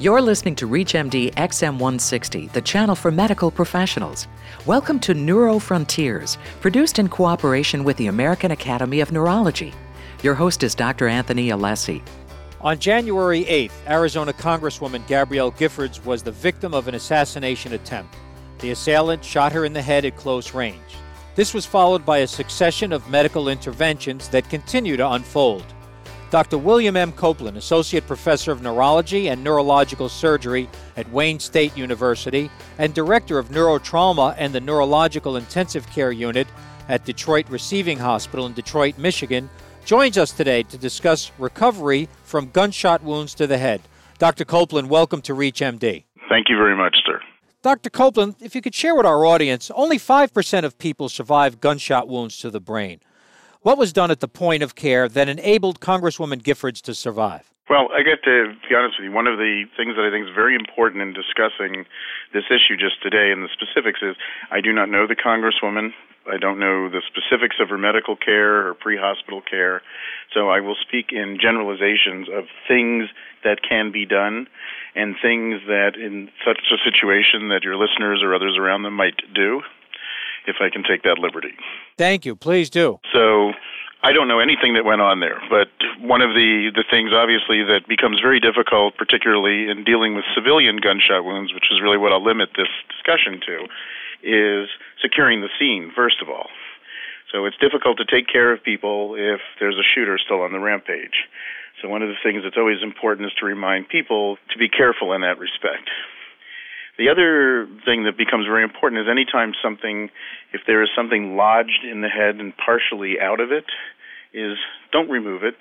You're listening to ReachMD XM160, the channel for medical professionals. Welcome to Neuro Frontiers, produced in cooperation with the American Academy of Neurology. Your host is Dr. Anthony Alessi. On January 8th, Arizona Congresswoman Gabrielle Giffords was the victim of an assassination attempt. The assailant shot her in the head at close range. This was followed by a succession of medical interventions that continue to unfold. Dr. William M. Coplin, Associate Professor of Neurology and Neurological Surgery at Wayne State University and Director of Neurotrauma and the Neurological Intensive Care Unit at Detroit Receiving Hospital in Detroit, Michigan, joins us today to discuss recovery from gunshot wounds to the head. Dr. Coplin, welcome to ReachMD. Thank you very much, sir. Dr. Coplin, if you could share with our audience, only 5% of people survive gunshot wounds to the brain. What was done at the point of care that enabled Congresswoman Giffords to survive? Well, I get to be honest with you. One of the things that I think is very important in discussing this issue just today and the specifics is I do not know the Congresswoman. I don't know the specifics of her medical care or pre hospital care. So I will speak in generalizations of things that can be done and things that in such a situation that your listeners or others around them might do if I can take that liberty. Thank you. Please do. So I don't know anything that went on there, but one of the, the things obviously that becomes very difficult, particularly in dealing with civilian gunshot wounds, which is really what I'll limit this discussion to, is securing the scene, first of all. So it's difficult to take care of people if there's a shooter still on the rampage. So one of the things that's always important is to remind people to be careful in that respect. The other thing that becomes very important is anytime something, if there is something lodged in the head and partially out of it, is don't remove it.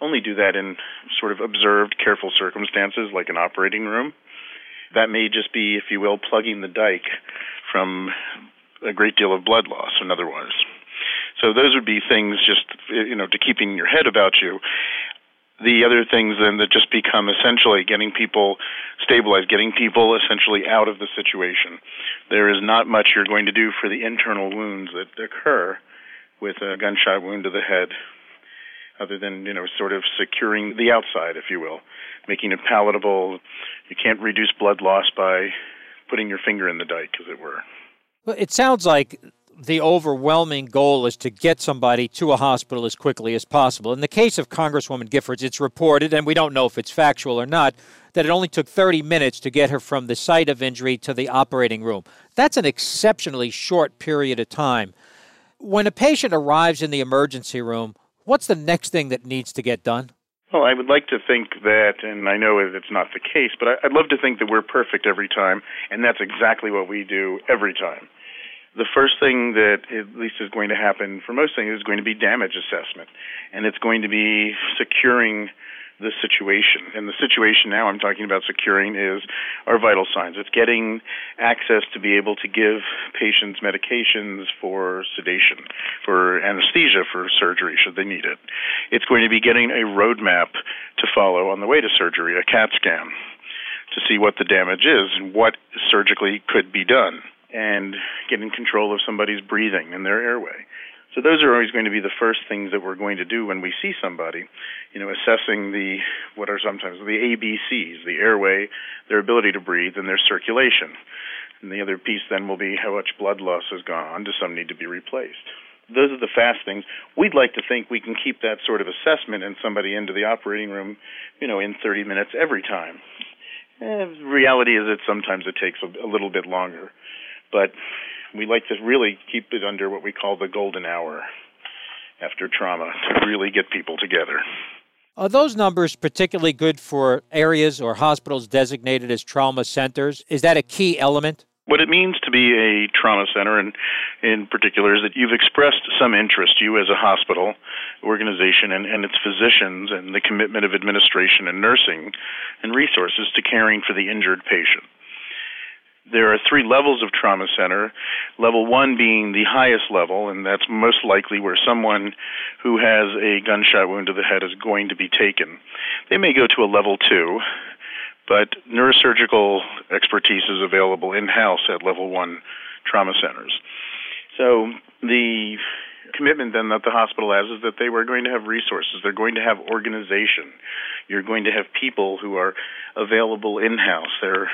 Only do that in sort of observed, careful circumstances like an operating room. That may just be, if you will, plugging the dike from a great deal of blood loss and otherwise. So those would be things just you know to keeping your head about you the other things then that just become essentially getting people stabilized, getting people essentially out of the situation. There is not much you're going to do for the internal wounds that occur with a gunshot wound to the head, other than you know sort of securing the outside, if you will, making it palatable. You can't reduce blood loss by putting your finger in the dike, as it were. Well, it sounds like the overwhelming goal is to get somebody to a hospital as quickly as possible. In the case of Congresswoman Giffords, it's reported, and we don't know if it's factual or not, that it only took 30 minutes to get her from the site of injury to the operating room. That's an exceptionally short period of time. When a patient arrives in the emergency room, what's the next thing that needs to get done? Well, I would like to think that, and I know it's not the case, but I'd love to think that we're perfect every time, and that's exactly what we do every time the first thing that at least is going to happen for most things is going to be damage assessment, and it's going to be securing the situation. And the situation now I'm talking about securing is our vital signs. It's getting access to be able to give patients medications for sedation, for anesthesia, for surgery should they need it. It's going to be getting a roadmap to follow on the way to surgery, a CAT scan, to see what the damage is and what surgically could be done and getting control of somebody's breathing and their airway. So those are always going to be the first things that we're going to do when we see somebody, you know, assessing the what are sometimes the ABCs, the airway, their ability to breathe, and their circulation. And the other piece then will be how much blood loss has gone on. Does some need to be replaced? Those are the fast things. We'd like to think we can keep that sort of assessment and somebody into the operating room, you know, in 30 minutes every time. Eh, reality is that sometimes it takes a, a little bit longer but we like to really keep it under what we call the golden hour after trauma to really get people together. Are those numbers particularly good for areas or hospitals designated as trauma centers? Is that a key element? What it means to be a trauma center, and in particular, is that you've expressed some interest, you as a hospital organization and, and its physicians, and the commitment of administration and nursing and resources to caring for the injured patient there are three levels of trauma center. Level one being the highest level, and that's most likely where someone who has a gunshot wound to the head is going to be taken. They may go to a level two, but neurosurgical expertise is available in house at level one trauma centers. So the commitment then that the hospital has is that they were going to have resources, they're going to have organization. You're going to have people who are available in-house. They're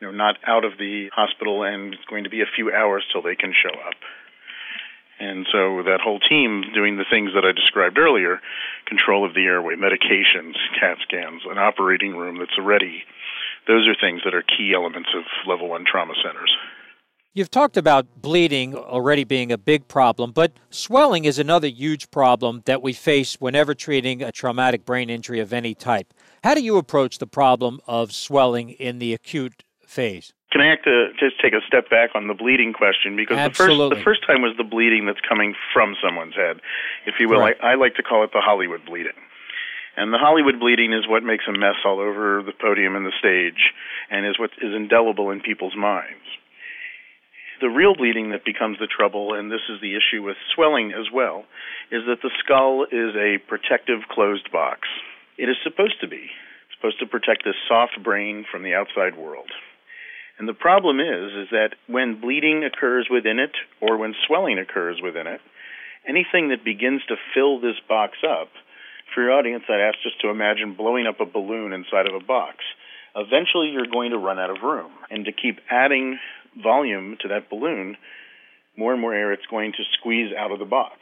you know not out of the hospital and it's going to be a few hours till they can show up. And so that whole team doing the things that I described earlier, control of the airway, medications, CAT scans, an operating room that's ready, those are things that are key elements of level one trauma centers. You've talked about bleeding already being a big problem, but swelling is another huge problem that we face whenever treating a traumatic brain injury of any type. How do you approach the problem of swelling in the acute phase? Can I have to just take a step back on the bleeding question because Absolutely. the first the first time was the bleeding that's coming from someone's head, if you will. I, I like to call it the Hollywood bleeding. And the Hollywood bleeding is what makes a mess all over the podium and the stage and is what is indelible in people's minds. The real bleeding that becomes the trouble, and this is the issue with swelling as well, is that the skull is a protective closed box. It is supposed to be. It's supposed to protect this soft brain from the outside world. And the problem is is that when bleeding occurs within it or when swelling occurs within it, anything that begins to fill this box up, for your audience I'd ask just to imagine blowing up a balloon inside of a box. Eventually you're going to run out of room. And to keep adding volume to that balloon, more and more air it's going to squeeze out of the box.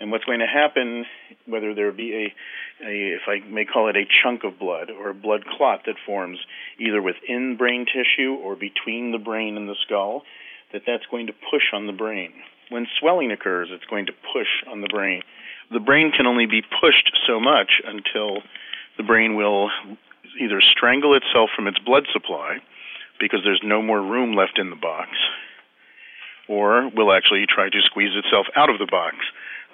And what's going to happen, whether there be a, a, if I may call it a chunk of blood or a blood clot that forms either within brain tissue or between the brain and the skull, that that's going to push on the brain. When swelling occurs, it's going to push on the brain. The brain can only be pushed so much until the brain will either strangle itself from its blood supply because there's no more room left in the box, or will actually try to squeeze itself out of the box,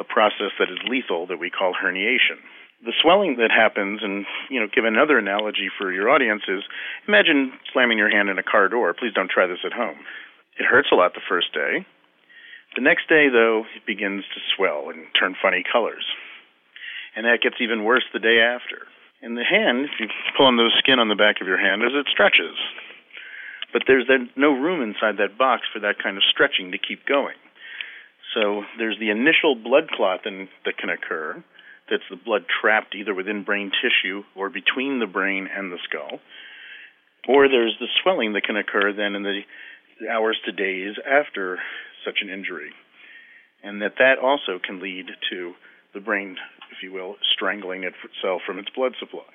a process that is lethal that we call herniation. The swelling that happens, and you know, give another analogy for your audience is imagine slamming your hand in a car door. Please don't try this at home. It hurts a lot the first day. The next day, though, it begins to swell and turn funny colors. And that gets even worse the day after. And the hand, if you pull on the skin on the back of your hand as it stretches, but there's no room inside that box for that kind of stretching to keep going. So there's the initial blood clot that can occur. That's the blood trapped either within brain tissue or between the brain and the skull. Or there's the swelling that can occur then in the hours to days after such an injury. And that that also can lead to the brain, if you will, strangling itself from its blood supply.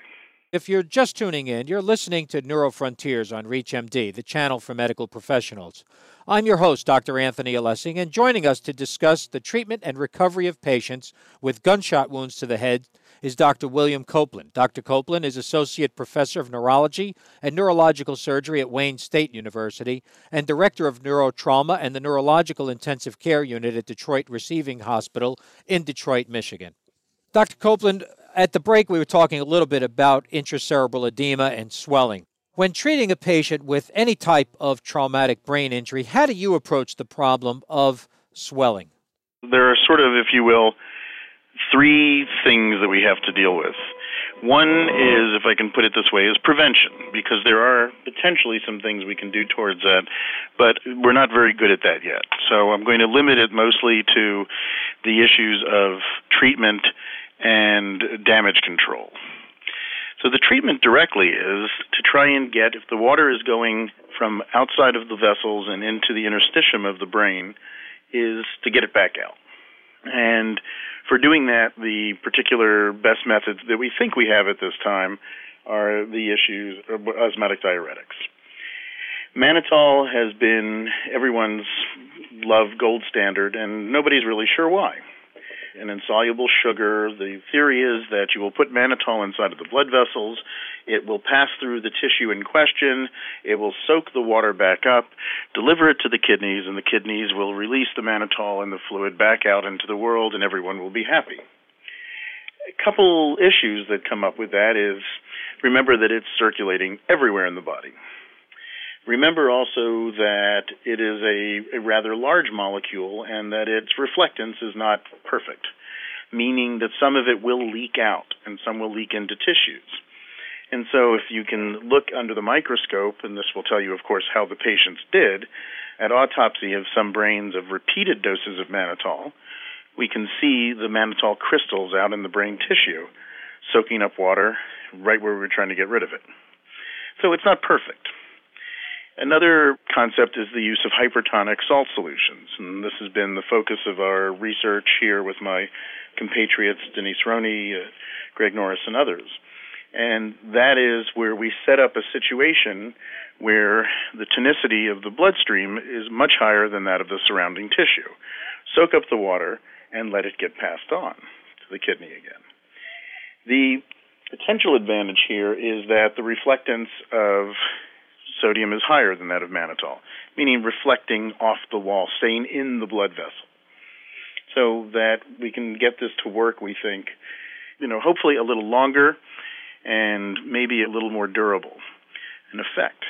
If you're just tuning in, you're listening to Neurofrontiers on ReachMD, the channel for medical professionals. I'm your host, Dr. Anthony Alessi, and joining us to discuss the treatment and recovery of patients with gunshot wounds to the head is Dr. William Coplin. Dr. Coplin is Associate Professor of Neurology and Neurological Surgery at Wayne State University and Director of Neurotrauma and the Neurological Intensive Care Unit at Detroit Receiving Hospital in Detroit, Michigan. Dr. Coplin, at the break, we were talking a little bit about intracerebral edema and swelling. When treating a patient with any type of traumatic brain injury, how do you approach the problem of swelling? There are sort of, if you will, three things that we have to deal with. One is, if I can put it this way, is prevention, because there are potentially some things we can do towards that, but we're not very good at that yet. So I'm going to limit it mostly to the issues of treatment and damage control. So the treatment directly is to try and get, if the water is going from outside of the vessels and into the interstitium of the brain, is to get it back out. And for doing that, the particular best methods that we think we have at this time are the issues of osmotic diuretics. Mannitol has been everyone's love gold standard, and nobody's really sure why an insoluble sugar. The theory is that you will put mannitol inside of the blood vessels. It will pass through the tissue in question. It will soak the water back up, deliver it to the kidneys, and the kidneys will release the mannitol and the fluid back out into the world, and everyone will be happy. A couple issues that come up with that is remember that it's circulating everywhere in the body. Remember also that it is a, a, rather large molecule and that its reflectance is not perfect, meaning that some of it will leak out and some will leak into tissues. And so, if you can look under the microscope, and this will tell you, of course, how the patients did, at autopsy of some brains of repeated doses of mannitol, we can see the mannitol crystals out in the brain tissue, soaking up water right where we're trying to get rid of it. So it's not perfect. Another concept is the use of hypertonic salt solutions, and this has been the focus of our research here with my compatriots Denise Rhoney, uh, Greg Norris, and others. And that is where we set up a situation where the tonicity of the bloodstream is much higher than that of the surrounding tissue. Soak up the water and let it get passed on to the kidney again. The potential advantage here is that the reflectance of sodium is higher than that of mannitol, meaning reflecting off the wall, staying in the blood vessel. So that we can get this to work, we think, you know, hopefully a little longer and maybe a little more durable in effect.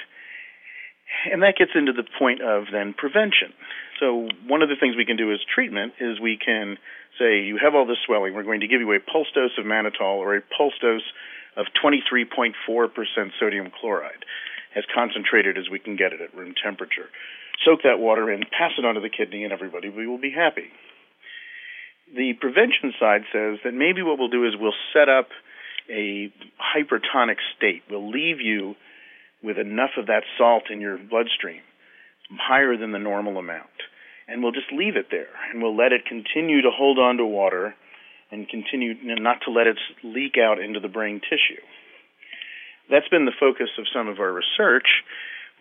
And that gets into the point of then prevention. So one of the things we can do as treatment is we can say you have all this swelling, we're going to give you a pulse dose of mannitol or a pulse dose of 23.4% sodium chloride, as concentrated as we can get it at room temperature. Soak that water in, pass it on to the kidney, and everybody will be happy. The prevention side says that maybe what we'll do is we'll set up a hypertonic state. We'll leave you with enough of that salt in your bloodstream, higher than the normal amount. And we'll just leave it there, and we'll let it continue to hold on to water and continue not to let it leak out into the brain tissue. That's been the focus of some of our research.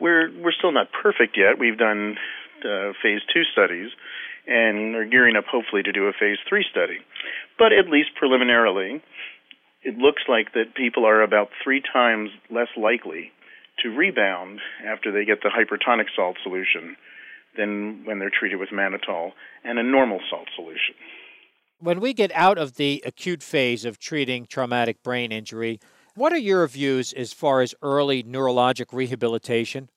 We're we're still not perfect yet. We've done uh, phase two studies, and are gearing up hopefully to do a phase three study. But at least preliminarily, it looks like that people are about three times less likely to rebound after they get the hypertonic salt solution than when they're treated with mannitol and a normal salt solution. When we get out of the acute phase of treating traumatic brain injury, what are your views as far as early neurologic rehabilitation?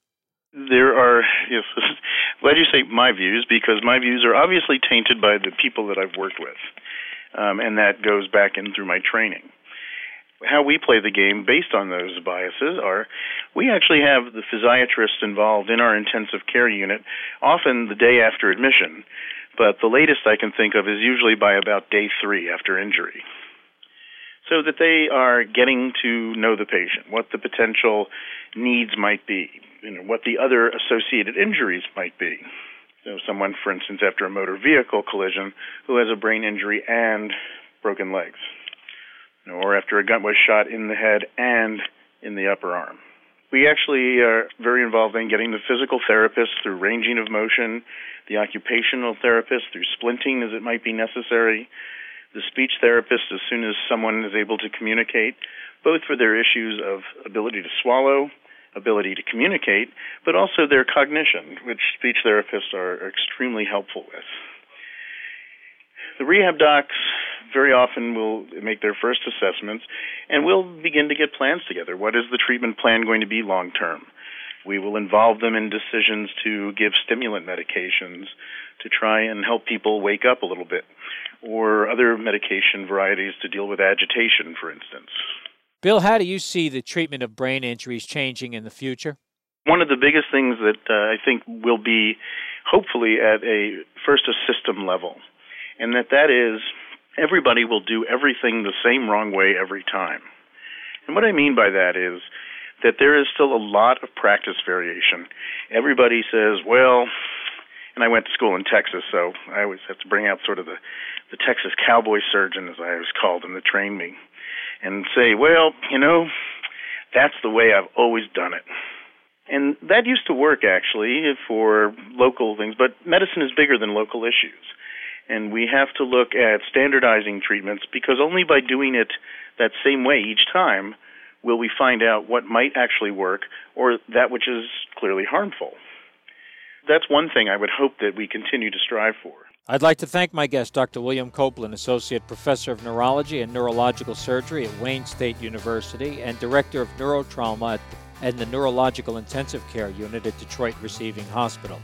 There are, yes, glad you say my views because my views are obviously tainted by the people that I've worked with, um, and that goes back in through my training how we play the game based on those biases are we actually have the physiatrists involved in our intensive care unit often the day after admission but the latest I can think of is usually by about day three after injury. So that they are getting to know the patient, what the potential needs might be, you know, what the other associated injuries might be. So someone, for instance, after a motor vehicle collision who has a brain injury and broken legs or after a gun was shot in the head and in the upper arm. We actually are very involved in getting the physical therapist through ranging of motion, the occupational therapist through splinting as it might be necessary, the speech therapist as soon as someone is able to communicate, both for their issues of ability to swallow, ability to communicate, but also their cognition, which speech therapists are extremely helpful with. The rehab docs very often will make their first assessments and we'll begin to get plans together. What is the treatment plan going to be long term? We will involve them in decisions to give stimulant medications to try and help people wake up a little bit, or other medication varieties to deal with agitation, for instance. Bill, how do you see the treatment of brain injuries changing in the future? One of the biggest things that uh, I think will be hopefully at a first a system level, and that that is everybody will do everything the same wrong way every time. And what I mean by that is that there is still a lot of practice variation. Everybody says, well, and I went to school in Texas, so I always have to bring out sort of the, the Texas cowboy surgeon, as I was called, them to train me, and say, well, you know, that's the way I've always done it. And that used to work actually for local things, but medicine is bigger than local issues and we have to look at standardizing treatments because only by doing it that same way each time will we find out what might actually work or that which is clearly harmful. That's one thing I would hope that we continue to strive for. I'd like to thank my guest, Dr. William Coplin, Associate Professor of Neurology and Neurological Surgery at Wayne State University and Director of Neurotrauma at the Neurological Intensive Care Unit at Detroit Receiving Hospital.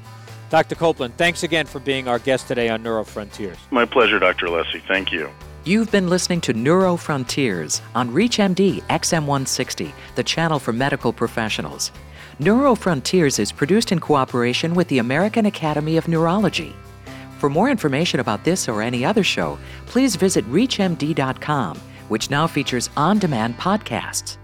Dr. Coplin, thanks again for being our guest today on NeuroFrontiers. My pleasure, Dr. Alessi. Thank you. You've been listening to NeuroFrontiers on ReachMD XM160, the channel for medical professionals. NeuroFrontiers is produced in cooperation with the American Academy of Neurology. For more information about this or any other show, please visit ReachMD.com, which now features on demand podcasts.